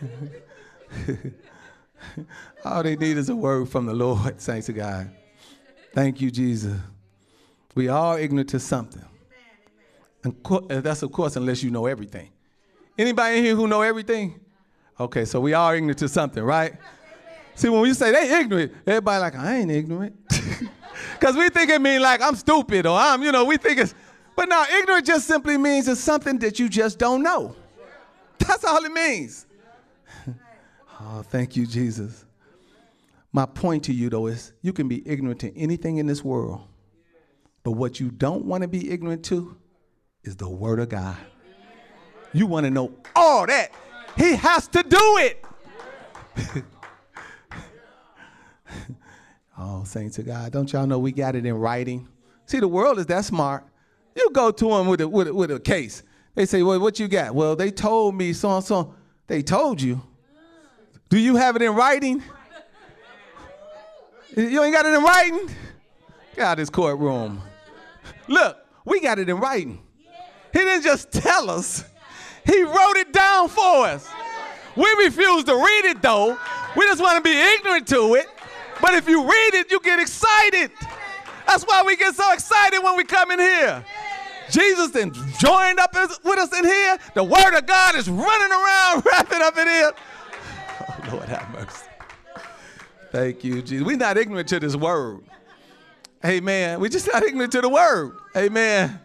*laughs* All they need is a word from the Lord, saints of God. Thank you, Jesus. We are ignorant to something. And that's of course unless you know everything. Anybody in here who know everything? Okay, so we are ignorant to something, right? See, when we say they ignorant, everybody like, I ain't ignorant. *laughs* Because we think it means like I'm stupid or I'm, you know, we think it's, but now ignorant just simply means it's something that you just don't know. That's all it means. *laughs* oh, thank you, Jesus. My point to you, though, is you can be ignorant to anything in this world, but what you don't want to be ignorant to is the Word of God. You want to know all that. He has to do it. *laughs* oh, saints of God, don't y'all know we got it in writing? See, the world is that smart. You go to them with a, with a, with a case. They say, well, what you got? Well, they told me so and so. They told you. Do you have it in writing? You ain't got it in writing? Of this courtroom. Look, we got it in writing. He didn't just tell us, He wrote it down for us. We refuse to read it though. We just want to be ignorant to it. But if you read it, you get excited. That's why we get so excited when we come in here. Jesus then joined up with us in here. The word of God is running around, *laughs* wrapping up in here. Oh, Lord have mercy. Thank you, Jesus. We're not ignorant to this word. Amen. We're just not ignorant to the word. Amen.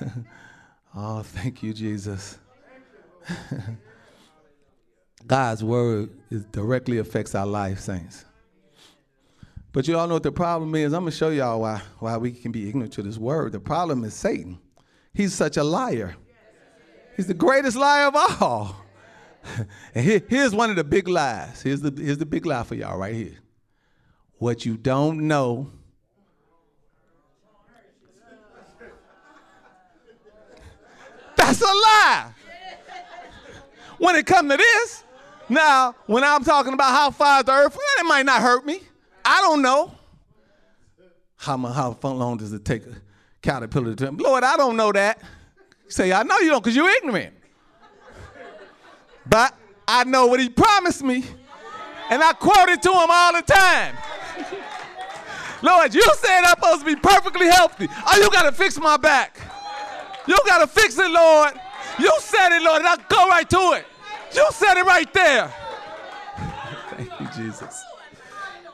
*laughs* oh, thank you, Jesus. *laughs* God's word directly affects our life, saints. But you all know what the problem is. I'm going to show y'all why, why we can be ignorant to this word. The problem is Satan. He's such a liar. He's the greatest liar of all. *laughs* and here, here's one of the big lies. Here's the, here's the big lie for y'all right here. What you don't know. *laughs* That's a lie. When it comes to this, now, when I'm talking about how far is the earth, it might not hurt me. I don't know. How, how long does it take a caterpillar to Lord, I don't know that. say, I know you don't because you're ignorant. But I know what he promised me. And I quote it to him all the time. Lord, you said I'm supposed to be perfectly healthy. Oh, you got to fix my back. You got to fix it, Lord. You said it, Lord, and I go right to it. You said it right there. Thank you, Jesus.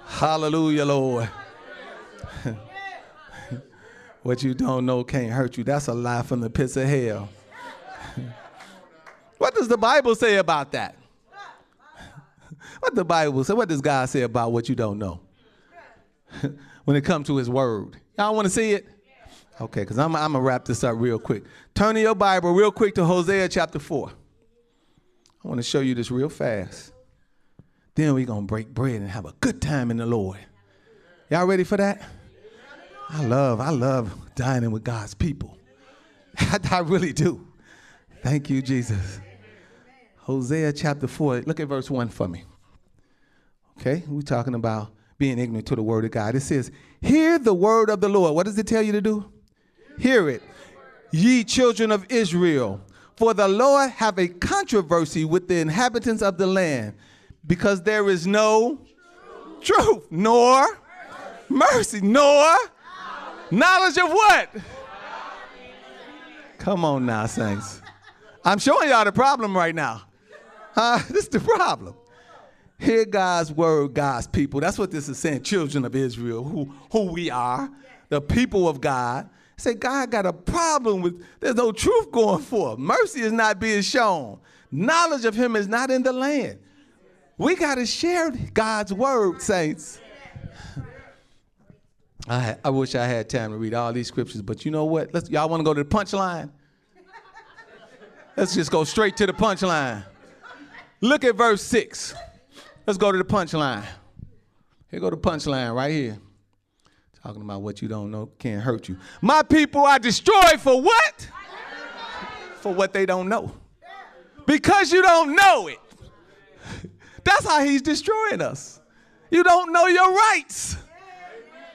Hallelujah, Lord. *laughs* what you don't know can't hurt you. That's a lie from the pits of hell. *laughs* what does the Bible say about that? *laughs* what the Bible say? What does God say about what you don't know? when it comes to his word. Y'all want to see it? Okay, because I'm, I'm going to wrap this up real quick. Turn to your Bible real quick to Hosea chapter 4. I want to show you this real fast. Then we're going to break bread and have a good time in the Lord. Y'all ready for that? I love, I love dining with God's people. *laughs* I really do. Thank you, Jesus. Hosea chapter 4, look at verse 1 for me. Okay, we're talking about being ignorant to the word of God. It says, Hear the word of the Lord. What does it tell you to do? Hear it, ye children of Israel. For the Lord have a controversy with the inhabitants of the land, because there is no truth, nor mercy, nor knowledge of what? Come on now, saints. I'm showing y'all the problem right now. Uh, *laughs* this is the problem. Hear God's word, God's people. That's what this is saying, children of Israel, who, who we are, the people of God. Say, God got a problem with, there's no truth going forth. Mercy is not being shown. Knowledge of Him is not in the land. We got to share God's word, saints. I, I wish I had time to read all these scriptures, but you know what? Let's, y'all want to go to the punchline? Let's just go straight to the punchline. Look at verse 6. Let's go to the punchline. Here go the punchline right here. Talking about what you don't know can't hurt you. My people are destroyed for what? For what they don't know. Because you don't know it. *laughs* That's how he's destroying us. You don't know your rights.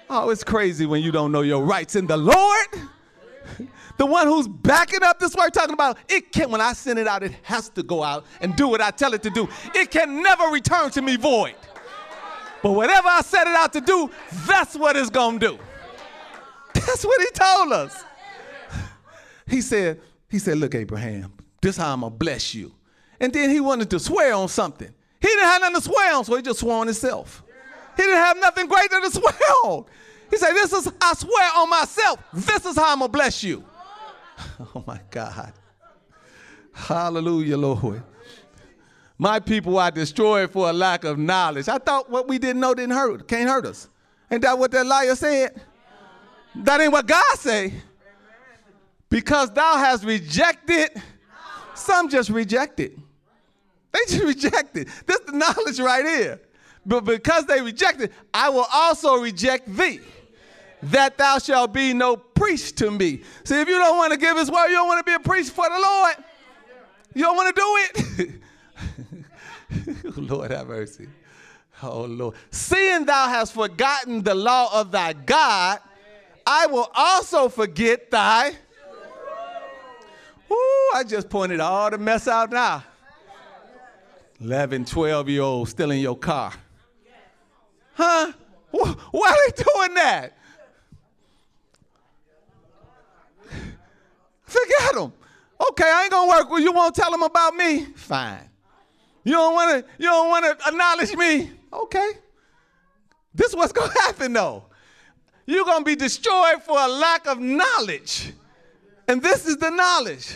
Oh, it's crazy when you don't know your rights in the Lord. *laughs* The one who's backing up this word, talking about it can when I send it out, it has to go out and do what I tell it to do. It can never return to me void. But whatever I set it out to do, that's what it's gonna do. That's what he told us. He said, he said, look, Abraham, this how I'm gonna bless you. And then he wanted to swear on something. He didn't have nothing to swear on, so he just swore on himself. He didn't have nothing greater to *laughs* swear on. He said, This is, I swear on myself, this is how I'm gonna bless you. *laughs* Oh my God. Hallelujah, Lord. My people are destroyed for a lack of knowledge. I thought what we didn't know didn't hurt, can't hurt us. Ain't that what that liar said? That ain't what God say. Because thou hast rejected, some just rejected. They just *laughs* rejected. This is the knowledge right here. But because they rejected, I will also reject thee. that thou shalt be no priest to me. See, if you don't want to give his word, you don't want to be a priest for the Lord. You don't want to do it. *laughs* *laughs* Lord have mercy. Oh Lord. Seeing thou hast forgotten the law of thy God, I will also forget thy. Ooh, I just pointed all the mess out now. 11, 12 year old still in your car. Huh? Why are they doing that? Forget them. Okay, I ain't gonna work with you. Won't tell them about me? Fine. You don't wanna, you don't wanna acknowledge me? Okay. This is what's gonna *laughs* happen though. You're gonna be destroyed for a lack of knowledge. And this is the knowledge.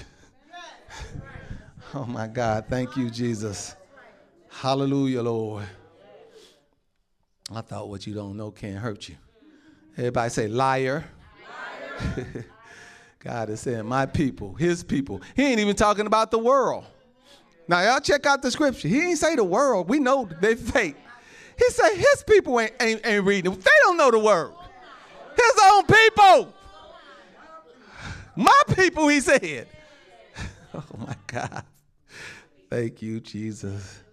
Oh my God, thank you, Jesus. Hallelujah, Lord. I thought what you don't know can't hurt you. Everybody say, liar. liar. *laughs* God is saying, my people, his people. He ain't even talking about the world. Now, y'all check out the scripture. He ain't say the world. We know they fake. He said his people ain't, ain't, ain't reading. They don't know the word. His own people. My people, he said. *laughs* Oh my God. Thank you, Jesus.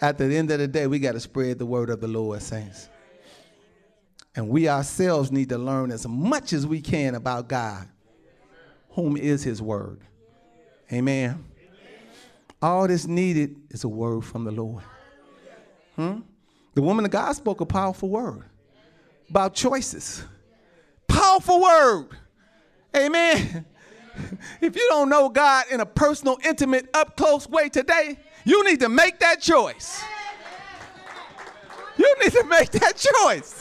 At the end of the day, we got to spread the word of the Lord, saints. And we ourselves need to learn as much as we can about God, whom is his word. Amen. All that's needed is a word from the Lord. Hmm? The woman of God spoke a powerful word about choices. Powerful word. Amen. *laughs* If you don't know God in a personal, intimate, up close way today, you need to make that choice. You need to make that choice.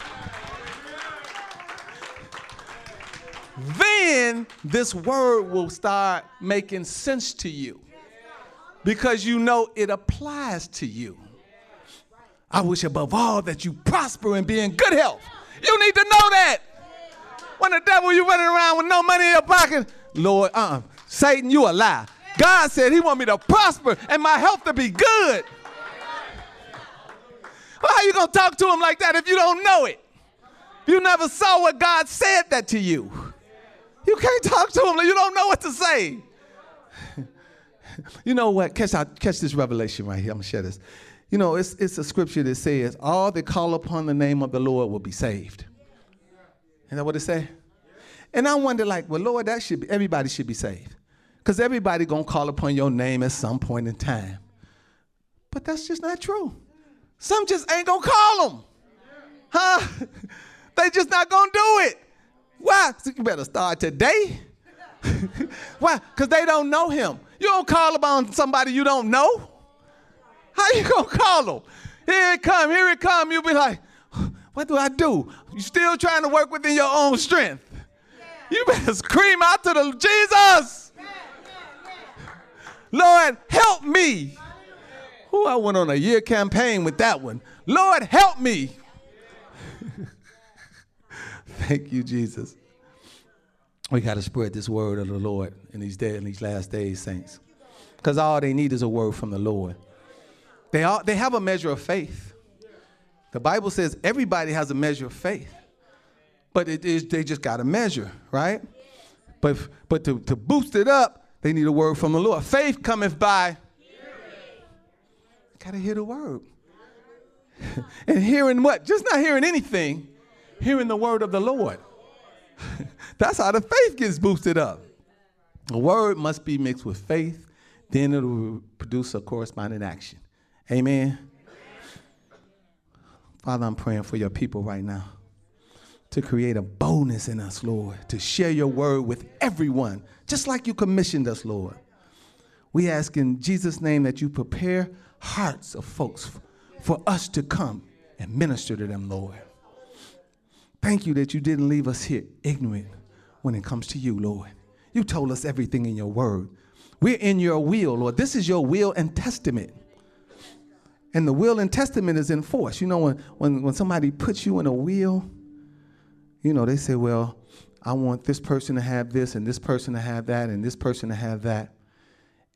Then this word will start making sense to you because you know it applies to you. I wish above all that you prosper and be in good health. You need to know that. When the devil you running around with no money in your pocket, Lord, uh-uh. Satan, you a lie. God said he want me to prosper and my health to be good. Well, how you to talk to him like that if you don't know it? You never saw what God said that to you. You can't talk to him. You don't know what to say. *laughs* you know what? Catch, catch this revelation right here. I'm going to share this. You know, it's, it's a scripture that says, all that call upon the name of the Lord will be saved. Isn't that what it say? And I wonder, like, well, Lord, that should be, everybody should be saved. Because everybody gonna call upon your name at some point in time. But that's just not true. Some just ain't gonna call them. Huh? *laughs* they just not gonna do it. Why? So you better start today. *laughs* Why? Because they don't know him. You don't call upon somebody you don't know. How you gonna call them? Here it come, here it come. You'll be like, what do I do? You still trying to work within your own strength. You better scream out to the Jesus. Lord, help me. Who I went on a year campaign with that one. Lord, help me. *laughs* Thank you, Jesus. We got to spread this word of the Lord in these days, in these last days, saints. Because all they need is a word from the Lord. They, all, they have a measure of faith. The Bible says everybody has a measure of faith. But it is they just got a measure, right? But but to, to boost it up, they need a word from the Lord. Faith cometh by gotta hear the word. *laughs* and hearing what? Just not hearing anything, hearing the word of the Lord. *laughs* That's how the faith gets boosted up. The word must be mixed with faith, then it will produce a corresponding action. Amen. Father, I'm praying for your people right now to create a boldness in us, Lord, to share your word with everyone, just like you commissioned us, Lord. We ask in Jesus' name that you prepare hearts of folks for us to come and minister to them, Lord. Thank you that you didn't leave us here ignorant when it comes to you, Lord. You told us everything in your word. We're in your will, Lord. This is your will and testament. And the will and testament is in force. You know, when, when, when somebody puts you in a will, you know, they say, well, I want this person to have this and this person to have that and this person to have that.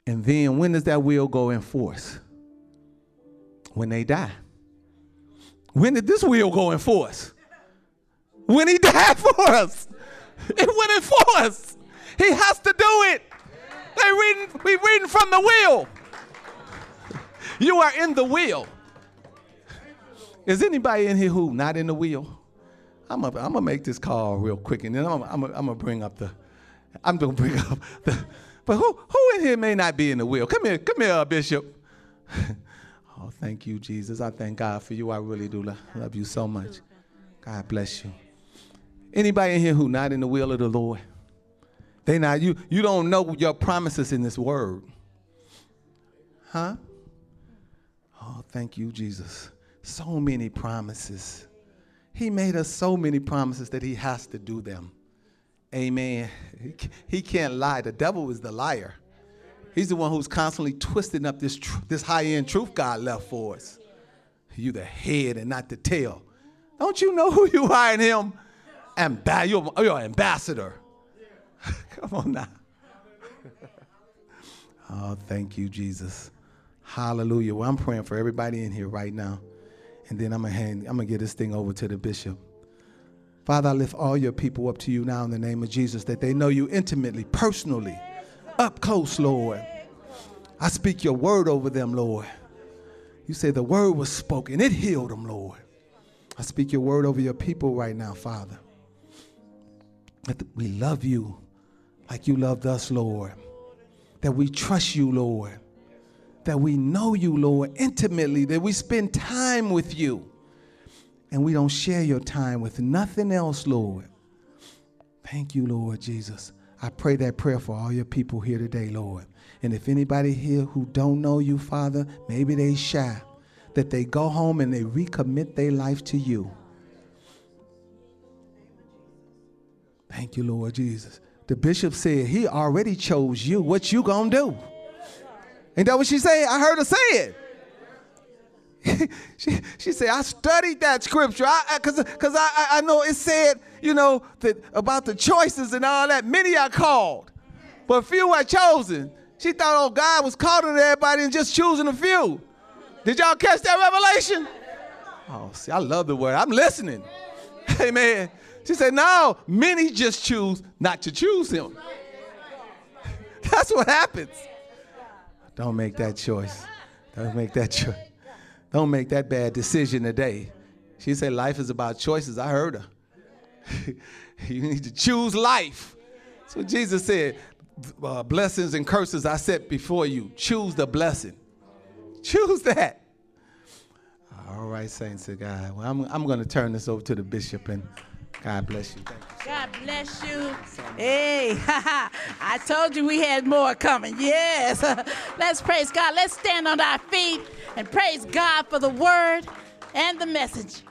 And then when does that will go in force? When they die. When did this will go in force? When he died for us. It went in for us. He has to do it. They reading, we reading from the wheel. You are in the wheel. Is anybody in here who not in the wheel? I'm gonna I'm make this call real quick, and then I'm gonna I'm bring up the, I'm gonna bring up the, but who who in here may not be in the wheel? Come here, come here, Bishop. *laughs* oh, thank you, Jesus. I thank God for you. I really do love, love you so much. God bless you. Anybody in here who not in the will of the Lord? They not you. You don't know your promises in this word, huh? Oh, thank you, Jesus. So many promises. He made us so many promises that he has to do them. Amen. He, can't lie. The devil is the liar. He's the one who's constantly twisting up this, tr- this high end truth God left for us. You the head and not the tail. Don't you know who you are in Him? Amb- you're, oh, you're an ambassador. *laughs* Come on now. *laughs* oh, thank you, Jesus. Hallelujah. Well, I'm praying for everybody in here right now. And then I'm gonna hand, I'm gonna get this thing over to the bishop. Father, I lift all your people up to you now in the name of Jesus, that they know you intimately, personally, up close, Lord. I speak your word over them, Lord. You say the word was spoken, it healed them, Lord. I speak your word over your people right now, Father. That we love you like you loved us, Lord. That we trust you, Lord. That we know you, Lord, intimately. That we spend time with you. And we don't share your time with nothing else, Lord. Thank you, Lord Jesus. I pray that prayer for all your people here today, Lord. And if anybody here who don't know you, Father, maybe they shy that they go home and they recommit their life to you. Thank you, Lord Jesus. The bishop said he already chose you. What you gonna do? Ain't that what she said? I heard her say it. *laughs* she, she said, I studied that scripture because I, cause I, I know it said, you know, that about the choices and all that. Many are called, but few are chosen. She thought, oh, God was calling everybody and just choosing a few. Did y'all catch that revelation? Oh, see, I love the word. I'm listening. *laughs* Amen. She said, no, many just choose not to choose him. *laughs* That's what happens. Don't make that choice. Don't make that choice. Don't make that bad decision today. She said, life is about choices. I heard her. *laughs* you need to choose life. So Jesus said, uh, blessings and curses I set before you. Choose the blessing. Choose that. All right, saints of God. Well, I'm, I'm going to turn this over to the bishop and God bless you. you. God bless you. Hey, *laughs* I told you we had more coming. Yes. *laughs* Let's praise God. Let's stand on our feet and praise God for the word and the message.